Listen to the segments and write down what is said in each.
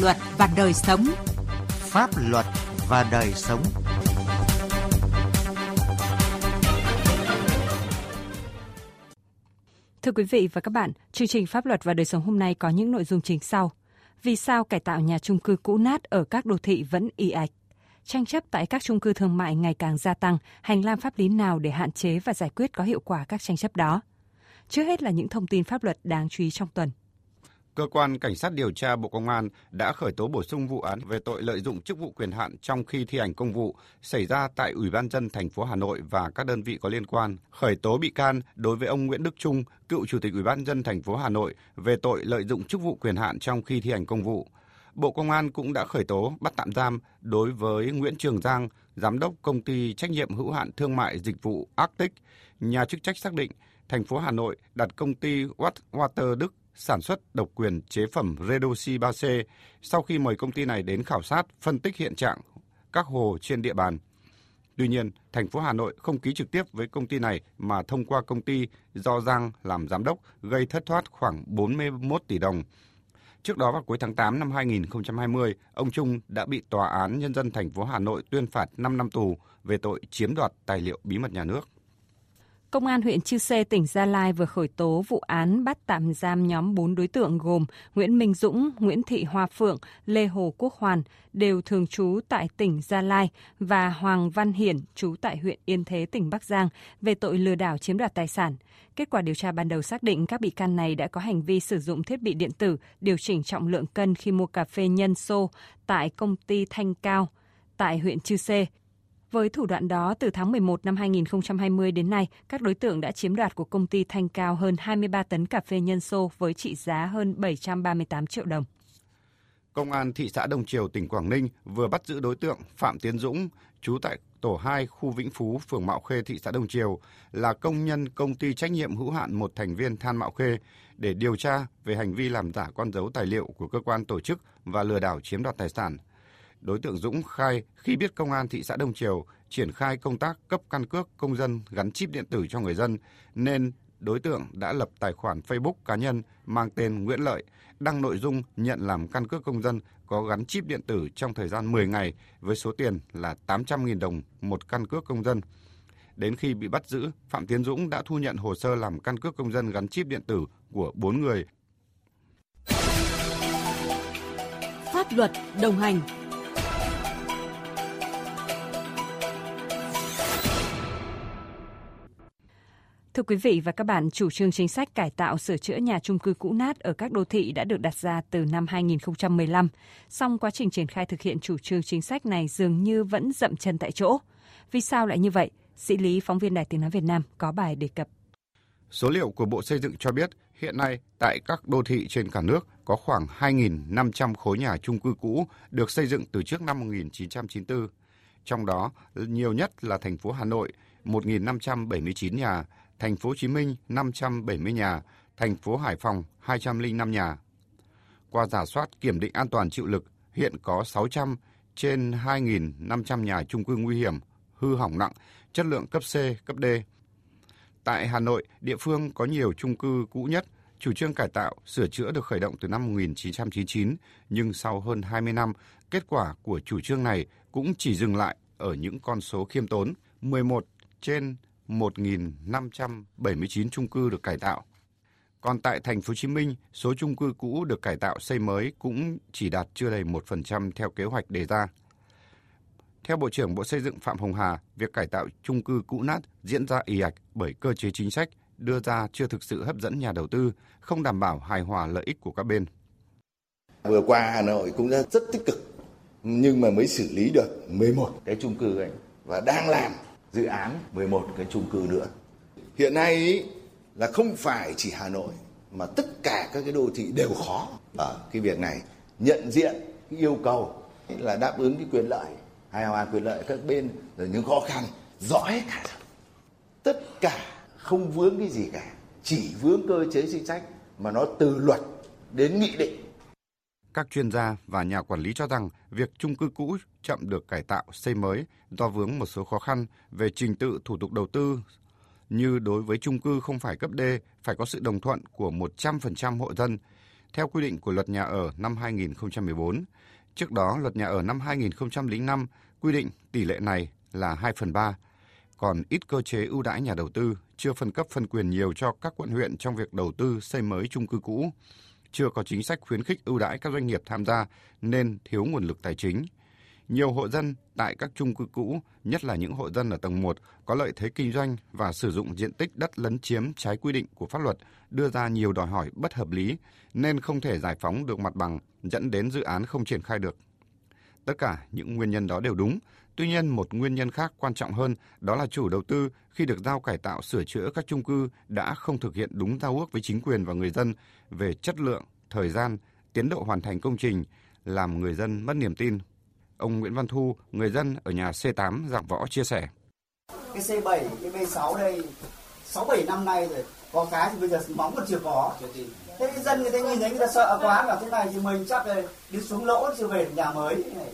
luật và đời sống. Pháp luật và đời sống. Thưa quý vị và các bạn, chương trình Pháp luật và đời sống hôm nay có những nội dung chính sau. Vì sao cải tạo nhà trung cư cũ nát ở các đô thị vẫn y ạch? Tranh chấp tại các trung cư thương mại ngày càng gia tăng, hành lang pháp lý nào để hạn chế và giải quyết có hiệu quả các tranh chấp đó? Trước hết là những thông tin pháp luật đáng chú ý trong tuần. Cơ quan Cảnh sát điều tra Bộ Công an đã khởi tố bổ sung vụ án về tội lợi dụng chức vụ quyền hạn trong khi thi hành công vụ xảy ra tại Ủy ban dân thành phố Hà Nội và các đơn vị có liên quan, khởi tố bị can đối với ông Nguyễn Đức Trung, cựu chủ tịch Ủy ban dân thành phố Hà Nội về tội lợi dụng chức vụ quyền hạn trong khi thi hành công vụ. Bộ Công an cũng đã khởi tố bắt tạm giam đối với Nguyễn Trường Giang, giám đốc công ty trách nhiệm hữu hạn thương mại dịch vụ Arctic. Nhà chức trách xác định thành phố Hà Nội đặt công ty Water Đức sản xuất độc quyền chế phẩm Redoxy 3C sau khi mời công ty này đến khảo sát, phân tích hiện trạng các hồ trên địa bàn. Tuy nhiên, thành phố Hà Nội không ký trực tiếp với công ty này mà thông qua công ty do Giang làm giám đốc gây thất thoát khoảng 41 tỷ đồng. Trước đó vào cuối tháng 8 năm 2020, ông Trung đã bị Tòa án Nhân dân thành phố Hà Nội tuyên phạt 5 năm tù về tội chiếm đoạt tài liệu bí mật nhà nước. Công an huyện Chư Sê, tỉnh Gia Lai vừa khởi tố vụ án bắt tạm giam nhóm 4 đối tượng gồm Nguyễn Minh Dũng, Nguyễn Thị Hoa Phượng, Lê Hồ Quốc Hoàn, đều thường trú tại tỉnh Gia Lai và Hoàng Văn Hiển, trú tại huyện Yên Thế, tỉnh Bắc Giang, về tội lừa đảo chiếm đoạt tài sản. Kết quả điều tra ban đầu xác định các bị can này đã có hành vi sử dụng thiết bị điện tử điều chỉnh trọng lượng cân khi mua cà phê nhân xô tại công ty Thanh Cao tại huyện Chư Sê với thủ đoạn đó, từ tháng 11 năm 2020 đến nay, các đối tượng đã chiếm đoạt của công ty Thanh Cao hơn 23 tấn cà phê nhân xô với trị giá hơn 738 triệu đồng. Công an thị xã Đông Triều, tỉnh Quảng Ninh vừa bắt giữ đối tượng Phạm Tiến Dũng, trú tại tổ 2 khu Vĩnh Phú, phường Mạo Khê, thị xã Đông Triều, là công nhân công ty trách nhiệm hữu hạn một thành viên than Mạo Khê để điều tra về hành vi làm giả con dấu tài liệu của cơ quan tổ chức và lừa đảo chiếm đoạt tài sản đối tượng Dũng khai khi biết công an thị xã Đông Triều triển khai công tác cấp căn cước công dân gắn chip điện tử cho người dân nên đối tượng đã lập tài khoản Facebook cá nhân mang tên Nguyễn Lợi, đăng nội dung nhận làm căn cước công dân có gắn chip điện tử trong thời gian 10 ngày với số tiền là 800.000 đồng một căn cước công dân. Đến khi bị bắt giữ, Phạm Tiến Dũng đã thu nhận hồ sơ làm căn cước công dân gắn chip điện tử của 4 người. Pháp luật đồng hành Thưa quý vị và các bạn, chủ trương chính sách cải tạo sửa chữa nhà trung cư cũ nát ở các đô thị đã được đặt ra từ năm 2015. Song quá trình triển khai thực hiện chủ trương chính sách này dường như vẫn dậm chân tại chỗ. Vì sao lại như vậy? Sĩ Lý, phóng viên Đài Tiếng Nói Việt Nam có bài đề cập. Số liệu của Bộ Xây dựng cho biết hiện nay tại các đô thị trên cả nước có khoảng 2.500 khối nhà trung cư cũ được xây dựng từ trước năm 1994. Trong đó, nhiều nhất là thành phố Hà Nội, 1.579 nhà, thành phố Hồ Chí Minh 570 nhà, thành phố Hải Phòng 205 nhà. Qua giả soát kiểm định an toàn chịu lực, hiện có 600 trên 2.500 nhà chung cư nguy hiểm, hư hỏng nặng, chất lượng cấp C, cấp D. Tại Hà Nội, địa phương có nhiều chung cư cũ nhất, chủ trương cải tạo, sửa chữa được khởi động từ năm 1999, nhưng sau hơn 20 năm, kết quả của chủ trương này cũng chỉ dừng lại ở những con số khiêm tốn, 11 trên 1.579 chung cư được cải tạo. Còn tại thành phố Hồ Chí Minh, số chung cư cũ được cải tạo xây mới cũng chỉ đạt chưa đầy 1% theo kế hoạch đề ra. Theo Bộ trưởng Bộ Xây dựng Phạm Hồng Hà, việc cải tạo chung cư cũ nát diễn ra ì ạch bởi cơ chế chính sách đưa ra chưa thực sự hấp dẫn nhà đầu tư, không đảm bảo hài hòa lợi ích của các bên. Vừa qua Hà Nội cũng rất, rất tích cực nhưng mà mới xử lý được 11 cái chung cư ấy và đang làm dự án 11 cái chung cư nữa. Hiện nay ý, là không phải chỉ Hà Nội mà tất cả các cái đô thị đều khó. Ở cái việc này nhận diện cái yêu cầu là đáp ứng cái quyền lợi hài hòa quyền lợi các bên rồi những khó khăn rõ hết cả tất cả không vướng cái gì cả chỉ vướng cơ chế chính sách mà nó từ luật đến nghị định các chuyên gia và nhà quản lý cho rằng việc chung cư cũ chậm được cải tạo, xây mới do vướng một số khó khăn về trình tự thủ tục đầu tư như đối với chung cư không phải cấp D phải có sự đồng thuận của 100% hộ dân. theo quy định của Luật Nhà ở năm 2014. Trước đó, Luật Nhà ở năm 2005 quy định tỷ lệ này là 2 phần 3, còn ít cơ chế ưu đãi nhà đầu tư, chưa phân cấp phân quyền nhiều cho các quận huyện trong việc đầu tư xây mới chung cư cũ, chưa có chính sách khuyến khích ưu đãi các doanh nghiệp tham gia nên thiếu nguồn lực tài chính. Nhiều hộ dân tại các chung cư cũ, nhất là những hộ dân ở tầng 1 có lợi thế kinh doanh và sử dụng diện tích đất lấn chiếm trái quy định của pháp luật, đưa ra nhiều đòi hỏi bất hợp lý nên không thể giải phóng được mặt bằng, dẫn đến dự án không triển khai được. Tất cả những nguyên nhân đó đều đúng, Tuy nhiên, một nguyên nhân khác quan trọng hơn đó là chủ đầu tư khi được giao cải tạo sửa chữa các chung cư đã không thực hiện đúng giao ước với chính quyền và người dân về chất lượng, thời gian, tiến độ hoàn thành công trình, làm người dân mất niềm tin. Ông Nguyễn Văn Thu, người dân ở nhà C8 Giảng Võ chia sẻ. Cái C7, cái B6 đây 6 7 năm nay rồi, có cái thì bây giờ móng còn chưa có. Thế dân người ta nhìn thấy người ta sợ quá cả thế này thì mình chắc là đi xuống lỗ chưa về nhà mới này.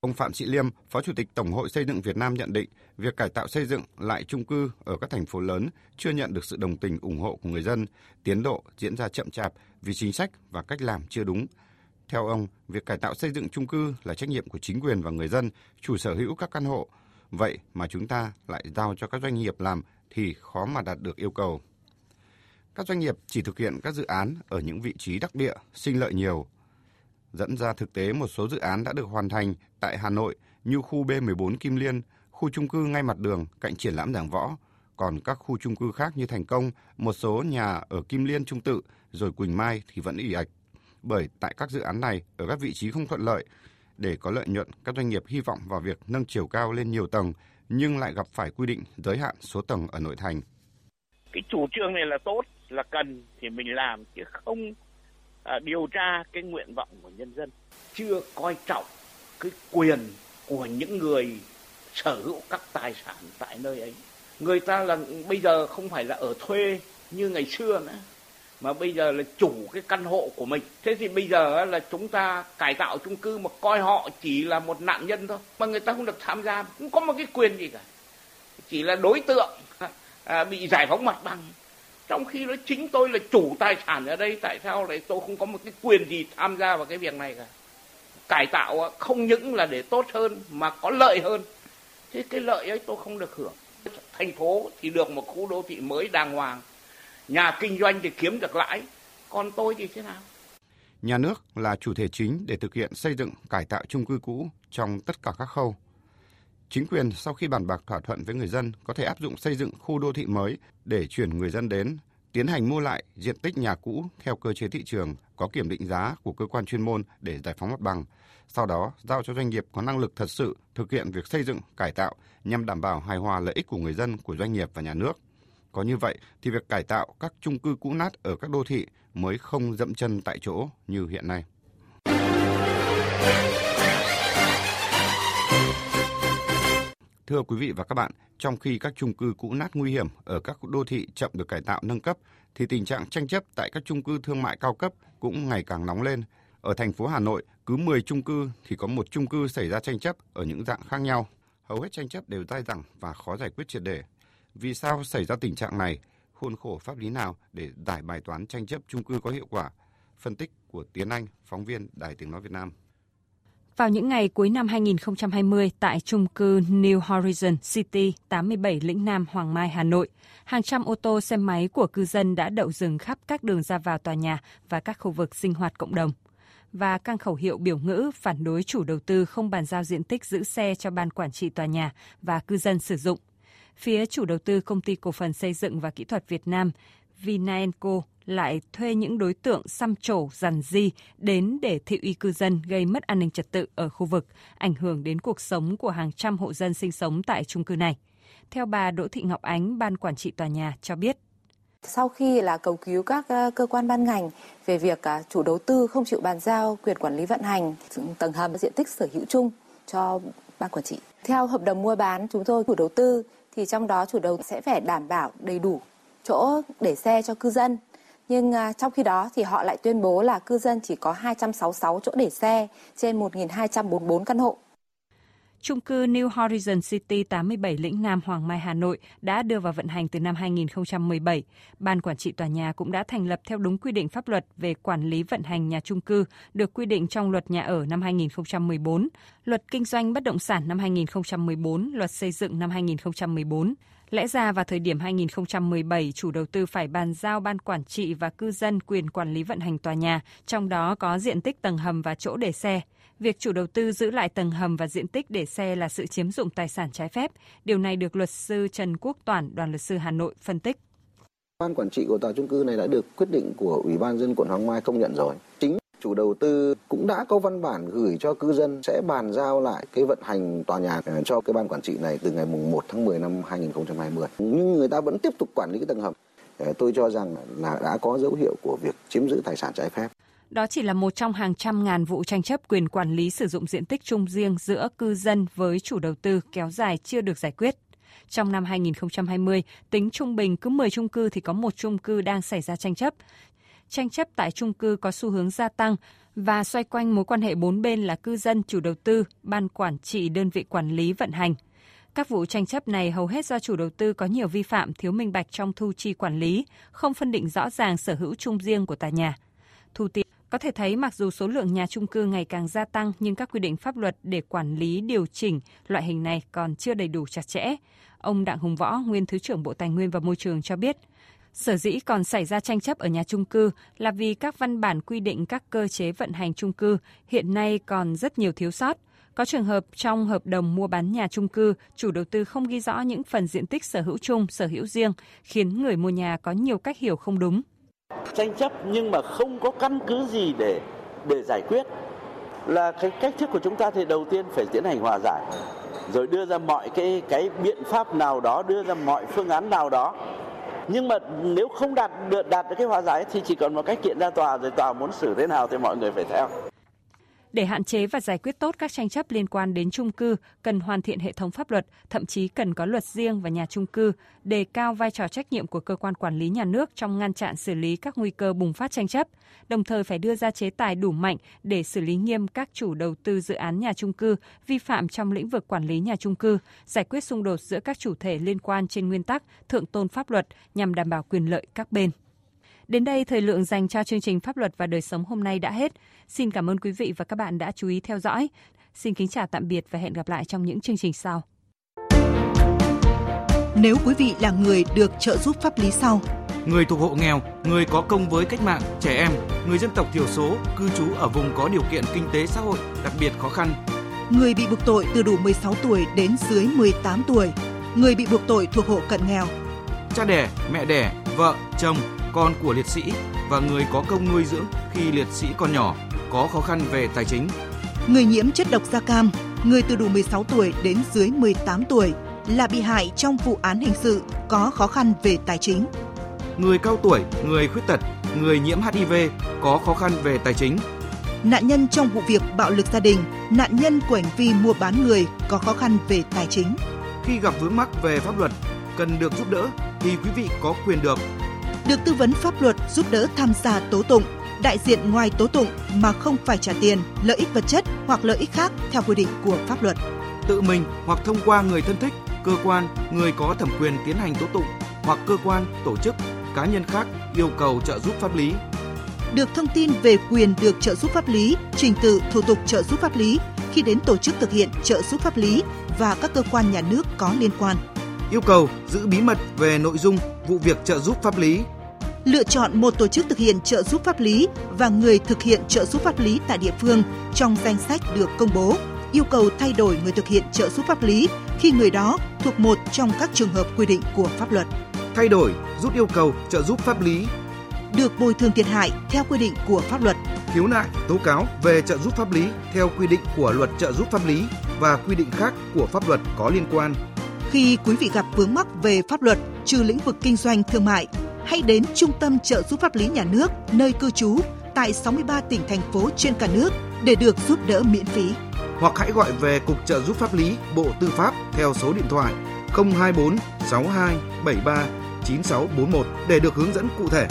Ông Phạm Sĩ Liêm, Phó Chủ tịch Tổng hội Xây dựng Việt Nam nhận định, việc cải tạo xây dựng lại chung cư ở các thành phố lớn chưa nhận được sự đồng tình ủng hộ của người dân, tiến độ diễn ra chậm chạp vì chính sách và cách làm chưa đúng. Theo ông, việc cải tạo xây dựng chung cư là trách nhiệm của chính quyền và người dân, chủ sở hữu các căn hộ. Vậy mà chúng ta lại giao cho các doanh nghiệp làm thì khó mà đạt được yêu cầu. Các doanh nghiệp chỉ thực hiện các dự án ở những vị trí đắc địa, sinh lợi nhiều, dẫn ra thực tế một số dự án đã được hoàn thành tại Hà Nội như khu B14 Kim Liên, khu trung cư ngay mặt đường cạnh triển lãm Giảng Võ, còn các khu trung cư khác như Thành Công, một số nhà ở Kim Liên Trung Tự rồi Quỳnh Mai thì vẫn ỉ ạch. Bởi tại các dự án này ở các vị trí không thuận lợi, để có lợi nhuận, các doanh nghiệp hy vọng vào việc nâng chiều cao lên nhiều tầng nhưng lại gặp phải quy định giới hạn số tầng ở nội thành. Cái chủ trương này là tốt, là cần thì mình làm chứ không à, điều tra cái nguyện vọng của nhân dân. Chưa coi trọng cái quyền của những người sở hữu các tài sản tại nơi ấy. Người ta là bây giờ không phải là ở thuê như ngày xưa nữa mà bây giờ là chủ cái căn hộ của mình. Thế thì bây giờ là chúng ta cải tạo chung cư mà coi họ chỉ là một nạn nhân thôi. Mà người ta không được tham gia không có một cái quyền gì cả. Chỉ là đối tượng à, bị giải phóng mặt bằng. Trong khi đó chính tôi là chủ tài sản ở đây tại sao lại tôi không có một cái quyền gì tham gia vào cái việc này cả? Cải tạo không những là để tốt hơn mà có lợi hơn. Thế cái lợi ấy tôi không được hưởng. Thành phố thì được một khu đô thị mới đàng hoàng nhà kinh doanh thì kiếm được lãi còn tôi thì thế nào nhà nước là chủ thể chính để thực hiện xây dựng cải tạo chung cư cũ trong tất cả các khâu Chính quyền sau khi bàn bạc thỏa thuận với người dân có thể áp dụng xây dựng khu đô thị mới để chuyển người dân đến, tiến hành mua lại diện tích nhà cũ theo cơ chế thị trường có kiểm định giá của cơ quan chuyên môn để giải phóng mặt bằng. Sau đó, giao cho doanh nghiệp có năng lực thật sự thực hiện việc xây dựng, cải tạo nhằm đảm bảo hài hòa lợi ích của người dân, của doanh nghiệp và nhà nước. Có như vậy thì việc cải tạo các chung cư cũ nát ở các đô thị mới không dậm chân tại chỗ như hiện nay. Thưa quý vị và các bạn, trong khi các chung cư cũ nát nguy hiểm ở các đô thị chậm được cải tạo nâng cấp, thì tình trạng tranh chấp tại các chung cư thương mại cao cấp cũng ngày càng nóng lên. Ở thành phố Hà Nội, cứ 10 chung cư thì có một chung cư xảy ra tranh chấp ở những dạng khác nhau. Hầu hết tranh chấp đều dai dẳng và khó giải quyết triệt đề vì sao xảy ra tình trạng này? Khuôn khổ pháp lý nào để giải bài toán tranh chấp chung cư có hiệu quả? Phân tích của Tiến Anh, phóng viên Đài Tiếng Nói Việt Nam. Vào những ngày cuối năm 2020 tại trung cư New Horizon City 87 Lĩnh Nam Hoàng Mai, Hà Nội, hàng trăm ô tô xe máy của cư dân đã đậu dừng khắp các đường ra vào tòa nhà và các khu vực sinh hoạt cộng đồng. Và căng khẩu hiệu biểu ngữ phản đối chủ đầu tư không bàn giao diện tích giữ xe cho ban quản trị tòa nhà và cư dân sử dụng. Phía chủ đầu tư công ty cổ phần xây dựng và kỹ thuật Việt Nam Vinaenco lại thuê những đối tượng xăm trổ dằn di đến để thị uy cư dân gây mất an ninh trật tự ở khu vực, ảnh hưởng đến cuộc sống của hàng trăm hộ dân sinh sống tại chung cư này. Theo bà Đỗ Thị Ngọc Ánh, ban quản trị tòa nhà cho biết. Sau khi là cầu cứu các ờ, cơ quan ban ngành về việc à, chủ đầu tư không chịu bàn giao quyền quản lý vận hành tầng hầm diện tích sở hữu chung cho ban quản trị. Theo hợp đồng mua bán chúng tôi chủ đầu tư thì trong đó chủ đầu sẽ phải đảm bảo đầy đủ chỗ để xe cho cư dân nhưng à, trong khi đó thì họ lại tuyên bố là cư dân chỉ có 266 chỗ để xe trên 1.244 căn hộ. Trung cư New Horizon City 87 Lĩnh Nam Hoàng Mai Hà Nội đã đưa vào vận hành từ năm 2017. Ban quản trị tòa nhà cũng đã thành lập theo đúng quy định pháp luật về quản lý vận hành nhà trung cư được quy định trong Luật Nhà ở năm 2014, Luật Kinh doanh bất động sản năm 2014, Luật Xây dựng năm 2014. Lẽ ra vào thời điểm 2017, chủ đầu tư phải bàn giao ban quản trị và cư dân quyền quản lý vận hành tòa nhà, trong đó có diện tích tầng hầm và chỗ để xe. Việc chủ đầu tư giữ lại tầng hầm và diện tích để xe là sự chiếm dụng tài sản trái phép. Điều này được luật sư Trần Quốc Toản, đoàn luật sư Hà Nội phân tích. Ban quản trị của tòa chung cư này đã được quyết định của Ủy ban dân quận Hoàng Mai công nhận rồi. Chính chủ đầu tư cũng đã có văn bản gửi cho cư dân sẽ bàn giao lại cái vận hành tòa nhà ờ, cho cái ban quản trị này từ ngày mùng 1 tháng 10 năm 2020. Nhưng người ta vẫn tiếp tục quản lý cái tầng hầm. Ờ, tôi cho rằng là đã có dấu hiệu của việc chiếm giữ tài sản trái phép. Đó chỉ là một trong hàng trăm ngàn vụ tranh chấp quyền quản lý sử dụng diện tích chung riêng giữa cư dân với chủ đầu tư kéo dài chưa được giải quyết. Trong năm 2020, tính trung bình cứ 10 chung cư thì có một chung cư đang xảy ra tranh chấp. Tranh chấp tại chung cư có xu hướng gia tăng và xoay quanh mối quan hệ bốn bên là cư dân, chủ đầu tư, ban quản trị đơn vị quản lý vận hành. Các vụ tranh chấp này hầu hết do chủ đầu tư có nhiều vi phạm thiếu minh bạch trong thu chi quản lý, không phân định rõ ràng sở hữu chung riêng của tòa nhà. Thu tiền có thể thấy mặc dù số lượng nhà chung cư ngày càng gia tăng nhưng các quy định pháp luật để quản lý điều chỉnh loại hình này còn chưa đầy đủ chặt chẽ. Ông Đặng Hùng Võ, nguyên Thứ trưởng Bộ Tài nguyên và Môi trường cho biết, Sở dĩ còn xảy ra tranh chấp ở nhà trung cư là vì các văn bản quy định các cơ chế vận hành trung cư hiện nay còn rất nhiều thiếu sót. Có trường hợp trong hợp đồng mua bán nhà trung cư, chủ đầu tư không ghi rõ những phần diện tích sở hữu chung, sở hữu riêng, khiến người mua nhà có nhiều cách hiểu không đúng. Tranh chấp nhưng mà không có căn cứ gì để để giải quyết. Là cái cách thức của chúng ta thì đầu tiên phải tiến hành hòa giải rồi đưa ra mọi cái cái biện pháp nào đó đưa ra mọi phương án nào đó nhưng mà nếu không đạt được đạt được cái hòa giải thì chỉ còn một cách kiện ra tòa rồi tòa muốn xử thế nào thì mọi người phải theo để hạn chế và giải quyết tốt các tranh chấp liên quan đến chung cư, cần hoàn thiện hệ thống pháp luật, thậm chí cần có luật riêng và nhà chung cư, đề cao vai trò trách nhiệm của cơ quan quản lý nhà nước trong ngăn chặn xử lý các nguy cơ bùng phát tranh chấp, đồng thời phải đưa ra chế tài đủ mạnh để xử lý nghiêm các chủ đầu tư dự án nhà chung cư vi phạm trong lĩnh vực quản lý nhà chung cư, giải quyết xung đột giữa các chủ thể liên quan trên nguyên tắc thượng tôn pháp luật nhằm đảm bảo quyền lợi các bên. Đến đây, thời lượng dành cho chương trình Pháp luật và đời sống hôm nay đã hết. Xin cảm ơn quý vị và các bạn đã chú ý theo dõi. Xin kính chào tạm biệt và hẹn gặp lại trong những chương trình sau. Nếu quý vị là người được trợ giúp pháp lý sau, người thuộc hộ nghèo, người có công với cách mạng, trẻ em, người dân tộc thiểu số, cư trú ở vùng có điều kiện kinh tế xã hội đặc biệt khó khăn, người bị buộc tội từ đủ 16 tuổi đến dưới 18 tuổi, người bị buộc tội thuộc hộ cận nghèo, cha đẻ, mẹ đẻ, vợ, chồng, con của liệt sĩ và người có công nuôi dưỡng khi liệt sĩ còn nhỏ có khó khăn về tài chính. Người nhiễm chất độc da cam, người từ đủ 16 tuổi đến dưới 18 tuổi là bị hại trong vụ án hình sự có khó khăn về tài chính. Người cao tuổi, người khuyết tật, người nhiễm HIV có khó khăn về tài chính. Nạn nhân trong vụ việc bạo lực gia đình, nạn nhân của hành vi mua bán người có khó khăn về tài chính. Khi gặp vướng mắc về pháp luật, cần được giúp đỡ thì quý vị có quyền được được tư vấn pháp luật giúp đỡ tham gia tố tụng, đại diện ngoài tố tụng mà không phải trả tiền, lợi ích vật chất hoặc lợi ích khác theo quy định của pháp luật. Tự mình hoặc thông qua người thân thích, cơ quan, người có thẩm quyền tiến hành tố tụng hoặc cơ quan, tổ chức, cá nhân khác yêu cầu trợ giúp pháp lý. Được thông tin về quyền được trợ giúp pháp lý, trình tự thủ tục trợ giúp pháp lý khi đến tổ chức thực hiện trợ giúp pháp lý và các cơ quan nhà nước có liên quan. Yêu cầu giữ bí mật về nội dung vụ việc trợ giúp pháp lý lựa chọn một tổ chức thực hiện trợ giúp pháp lý và người thực hiện trợ giúp pháp lý tại địa phương trong danh sách được công bố, yêu cầu thay đổi người thực hiện trợ giúp pháp lý khi người đó thuộc một trong các trường hợp quy định của pháp luật. Thay đổi, rút yêu cầu trợ giúp pháp lý được bồi thường thiệt hại theo quy định của pháp luật. Khiếu nại, tố cáo về trợ giúp pháp lý theo quy định của luật trợ giúp pháp lý và quy định khác của pháp luật có liên quan. Khi quý vị gặp vướng mắc về pháp luật trừ lĩnh vực kinh doanh thương mại, hãy đến Trung tâm trợ giúp pháp lý nhà nước, nơi cư trú, tại 63 tỉnh thành phố trên cả nước để được giúp đỡ miễn phí. Hoặc hãy gọi về Cục trợ giúp pháp lý Bộ Tư pháp theo số điện thoại 024 62 73 9641 để được hướng dẫn cụ thể.